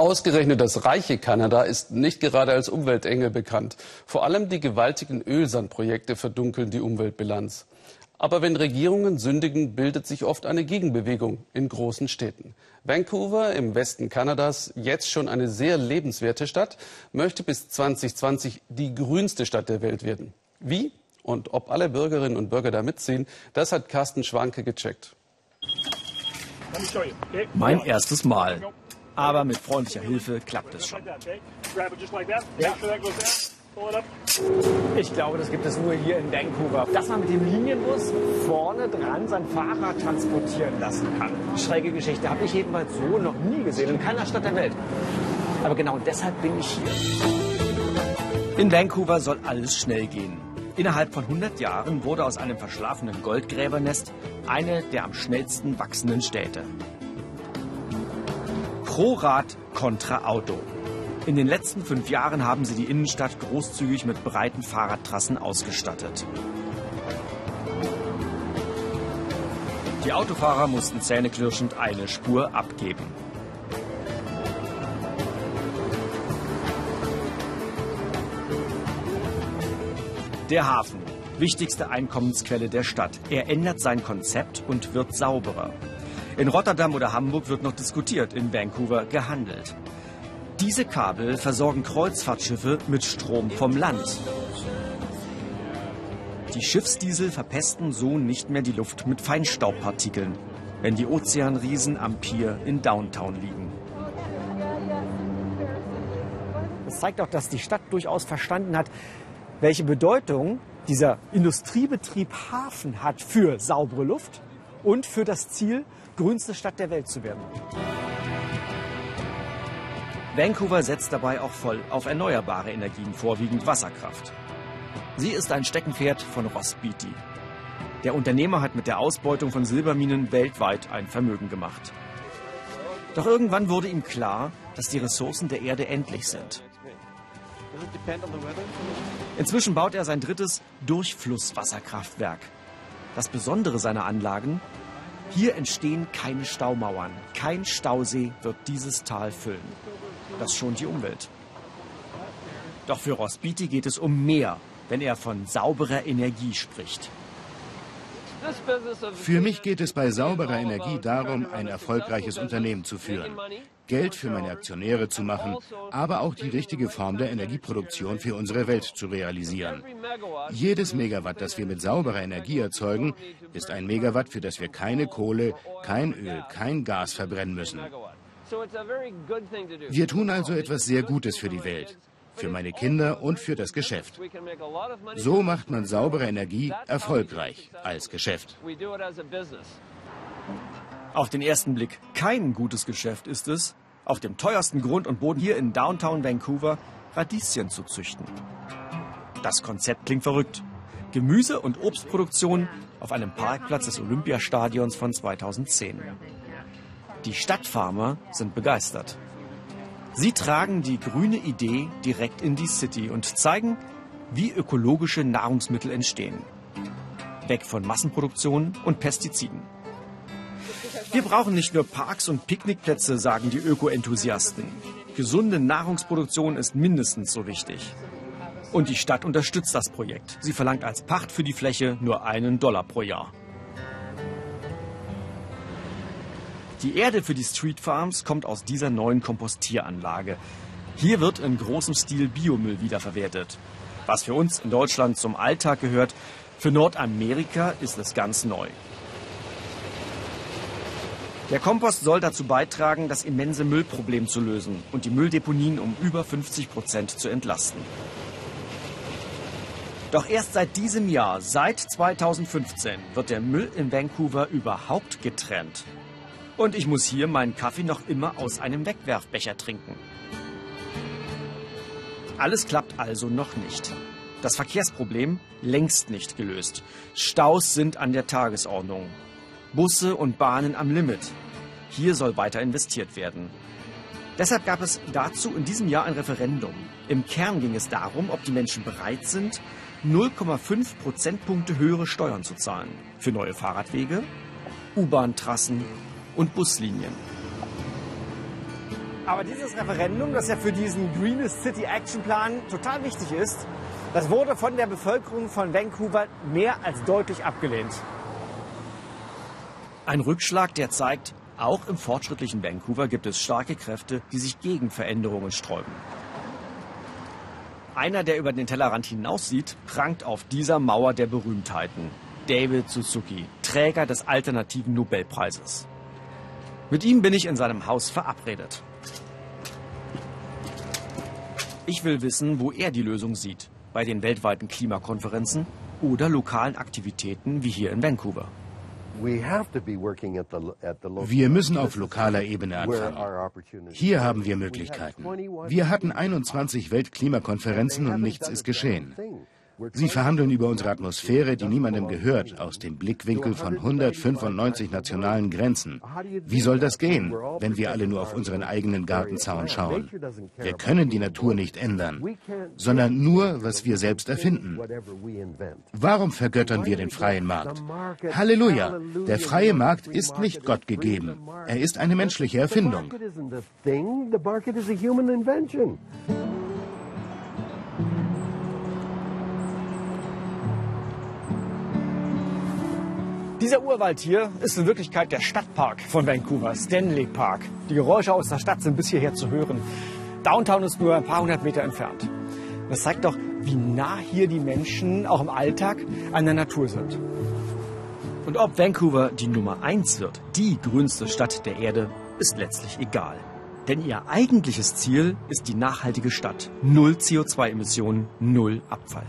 Ausgerechnet das reiche Kanada ist nicht gerade als Umweltengel bekannt. Vor allem die gewaltigen Ölsandprojekte verdunkeln die Umweltbilanz. Aber wenn Regierungen sündigen, bildet sich oft eine Gegenbewegung in großen Städten. Vancouver im Westen Kanadas, jetzt schon eine sehr lebenswerte Stadt, möchte bis 2020 die grünste Stadt der Welt werden. Wie und ob alle Bürgerinnen und Bürger da mitziehen, das hat Carsten Schwanke gecheckt. Mein erstes Mal. Aber mit freundlicher Hilfe klappt es schon. Ja. Ich glaube, das gibt es nur hier in Vancouver. Dass man mit dem Linienbus vorne dran sein Fahrrad transportieren lassen kann. Schräge Geschichte. Habe ich jedenfalls so noch nie gesehen. In keiner Stadt der Welt. Aber genau deshalb bin ich hier. In Vancouver soll alles schnell gehen. Innerhalb von 100 Jahren wurde aus einem verschlafenen Goldgräbernest eine der am schnellsten wachsenden Städte. Pro Rad kontra Auto. In den letzten fünf Jahren haben sie die Innenstadt großzügig mit breiten Fahrradtrassen ausgestattet. Die Autofahrer mussten zähneknirschend eine Spur abgeben. Der Hafen, wichtigste Einkommensquelle der Stadt. Er ändert sein Konzept und wird sauberer. In Rotterdam oder Hamburg wird noch diskutiert, in Vancouver gehandelt. Diese Kabel versorgen Kreuzfahrtschiffe mit Strom vom Land. Die Schiffsdiesel verpesten so nicht mehr die Luft mit Feinstaubpartikeln, wenn die Ozeanriesen am Pier in Downtown liegen. Das zeigt auch, dass die Stadt durchaus verstanden hat, welche Bedeutung dieser Industriebetrieb Hafen hat für saubere Luft und für das Ziel, grünste Stadt der Welt zu werden. Vancouver setzt dabei auch voll auf erneuerbare Energien, vorwiegend Wasserkraft. Sie ist ein Steckenpferd von Ross Beatty. Der Unternehmer hat mit der Ausbeutung von Silberminen weltweit ein Vermögen gemacht. Doch irgendwann wurde ihm klar, dass die Ressourcen der Erde endlich sind. Inzwischen baut er sein drittes Durchflusswasserkraftwerk. Das Besondere seiner Anlagen, hier entstehen keine Staumauern. Kein Stausee wird dieses Tal füllen. Das schont die Umwelt. Doch für Ross Beatty geht es um mehr, wenn er von sauberer Energie spricht. Für mich geht es bei sauberer Energie darum, ein erfolgreiches Unternehmen zu führen, Geld für meine Aktionäre zu machen, aber auch die richtige Form der Energieproduktion für unsere Welt zu realisieren. Jedes Megawatt, das wir mit sauberer Energie erzeugen, ist ein Megawatt, für das wir keine Kohle, kein Öl, kein Gas verbrennen müssen. Wir tun also etwas sehr Gutes für die Welt für meine Kinder und für das Geschäft. So macht man saubere Energie erfolgreich als Geschäft. Auf den ersten Blick kein gutes Geschäft ist es, auf dem teuersten Grund und Boden hier in Downtown Vancouver Radieschen zu züchten. Das Konzept klingt verrückt. Gemüse- und Obstproduktion auf einem Parkplatz des Olympiastadions von 2010. Die Stadtfarmer sind begeistert. Sie tragen die grüne Idee direkt in die City und zeigen, wie ökologische Nahrungsmittel entstehen. Weg von Massenproduktion und Pestiziden. Wir brauchen nicht nur Parks und Picknickplätze, sagen die Öko-Enthusiasten. Gesunde Nahrungsproduktion ist mindestens so wichtig. Und die Stadt unterstützt das Projekt. Sie verlangt als Pacht für die Fläche nur einen Dollar pro Jahr. Die Erde für die Street Farms kommt aus dieser neuen Kompostieranlage. Hier wird in großem Stil Biomüll wiederverwertet. Was für uns in Deutschland zum Alltag gehört, für Nordamerika ist es ganz neu. Der Kompost soll dazu beitragen, das immense Müllproblem zu lösen und die Mülldeponien um über 50 Prozent zu entlasten. Doch erst seit diesem Jahr, seit 2015, wird der Müll in Vancouver überhaupt getrennt. Und ich muss hier meinen Kaffee noch immer aus einem Wegwerfbecher trinken. Alles klappt also noch nicht. Das Verkehrsproblem längst nicht gelöst. Staus sind an der Tagesordnung. Busse und Bahnen am Limit. Hier soll weiter investiert werden. Deshalb gab es dazu in diesem Jahr ein Referendum. Im Kern ging es darum, ob die Menschen bereit sind, 0,5 Prozentpunkte höhere Steuern zu zahlen. Für neue Fahrradwege, U-Bahn-Trassen und Buslinien. Aber dieses Referendum, das ja für diesen Greenest City Action Plan total wichtig ist, das wurde von der Bevölkerung von Vancouver mehr als deutlich abgelehnt. Ein Rückschlag, der zeigt, auch im fortschrittlichen Vancouver gibt es starke Kräfte, die sich gegen Veränderungen sträuben. Einer, der über den Tellerrand hinaussieht, prangt auf dieser Mauer der Berühmtheiten. David Suzuki, Träger des alternativen Nobelpreises. Mit ihm bin ich in seinem Haus verabredet. Ich will wissen, wo er die Lösung sieht. Bei den weltweiten Klimakonferenzen oder lokalen Aktivitäten wie hier in Vancouver. Wir müssen auf lokaler Ebene anfangen. Hier haben wir Möglichkeiten. Wir hatten 21 Weltklimakonferenzen und nichts ist geschehen. Sie verhandeln über unsere Atmosphäre, die niemandem gehört, aus dem Blickwinkel von 195 nationalen Grenzen. Wie soll das gehen, wenn wir alle nur auf unseren eigenen Gartenzaun schauen? Wir können die Natur nicht ändern, sondern nur, was wir selbst erfinden. Warum vergöttern wir den freien Markt? Halleluja! Der freie Markt ist nicht Gott gegeben. Er ist eine menschliche Erfindung. Dieser Urwald hier ist in Wirklichkeit der Stadtpark von Vancouver, Stanley Park. Die Geräusche aus der Stadt sind bis hierher zu hören. Downtown ist nur ein paar hundert Meter entfernt. Das zeigt doch, wie nah hier die Menschen auch im Alltag an der Natur sind. Und ob Vancouver die Nummer eins wird, die grünste Stadt der Erde, ist letztlich egal. Denn ihr eigentliches Ziel ist die nachhaltige Stadt. Null CO2-Emissionen, null Abfall.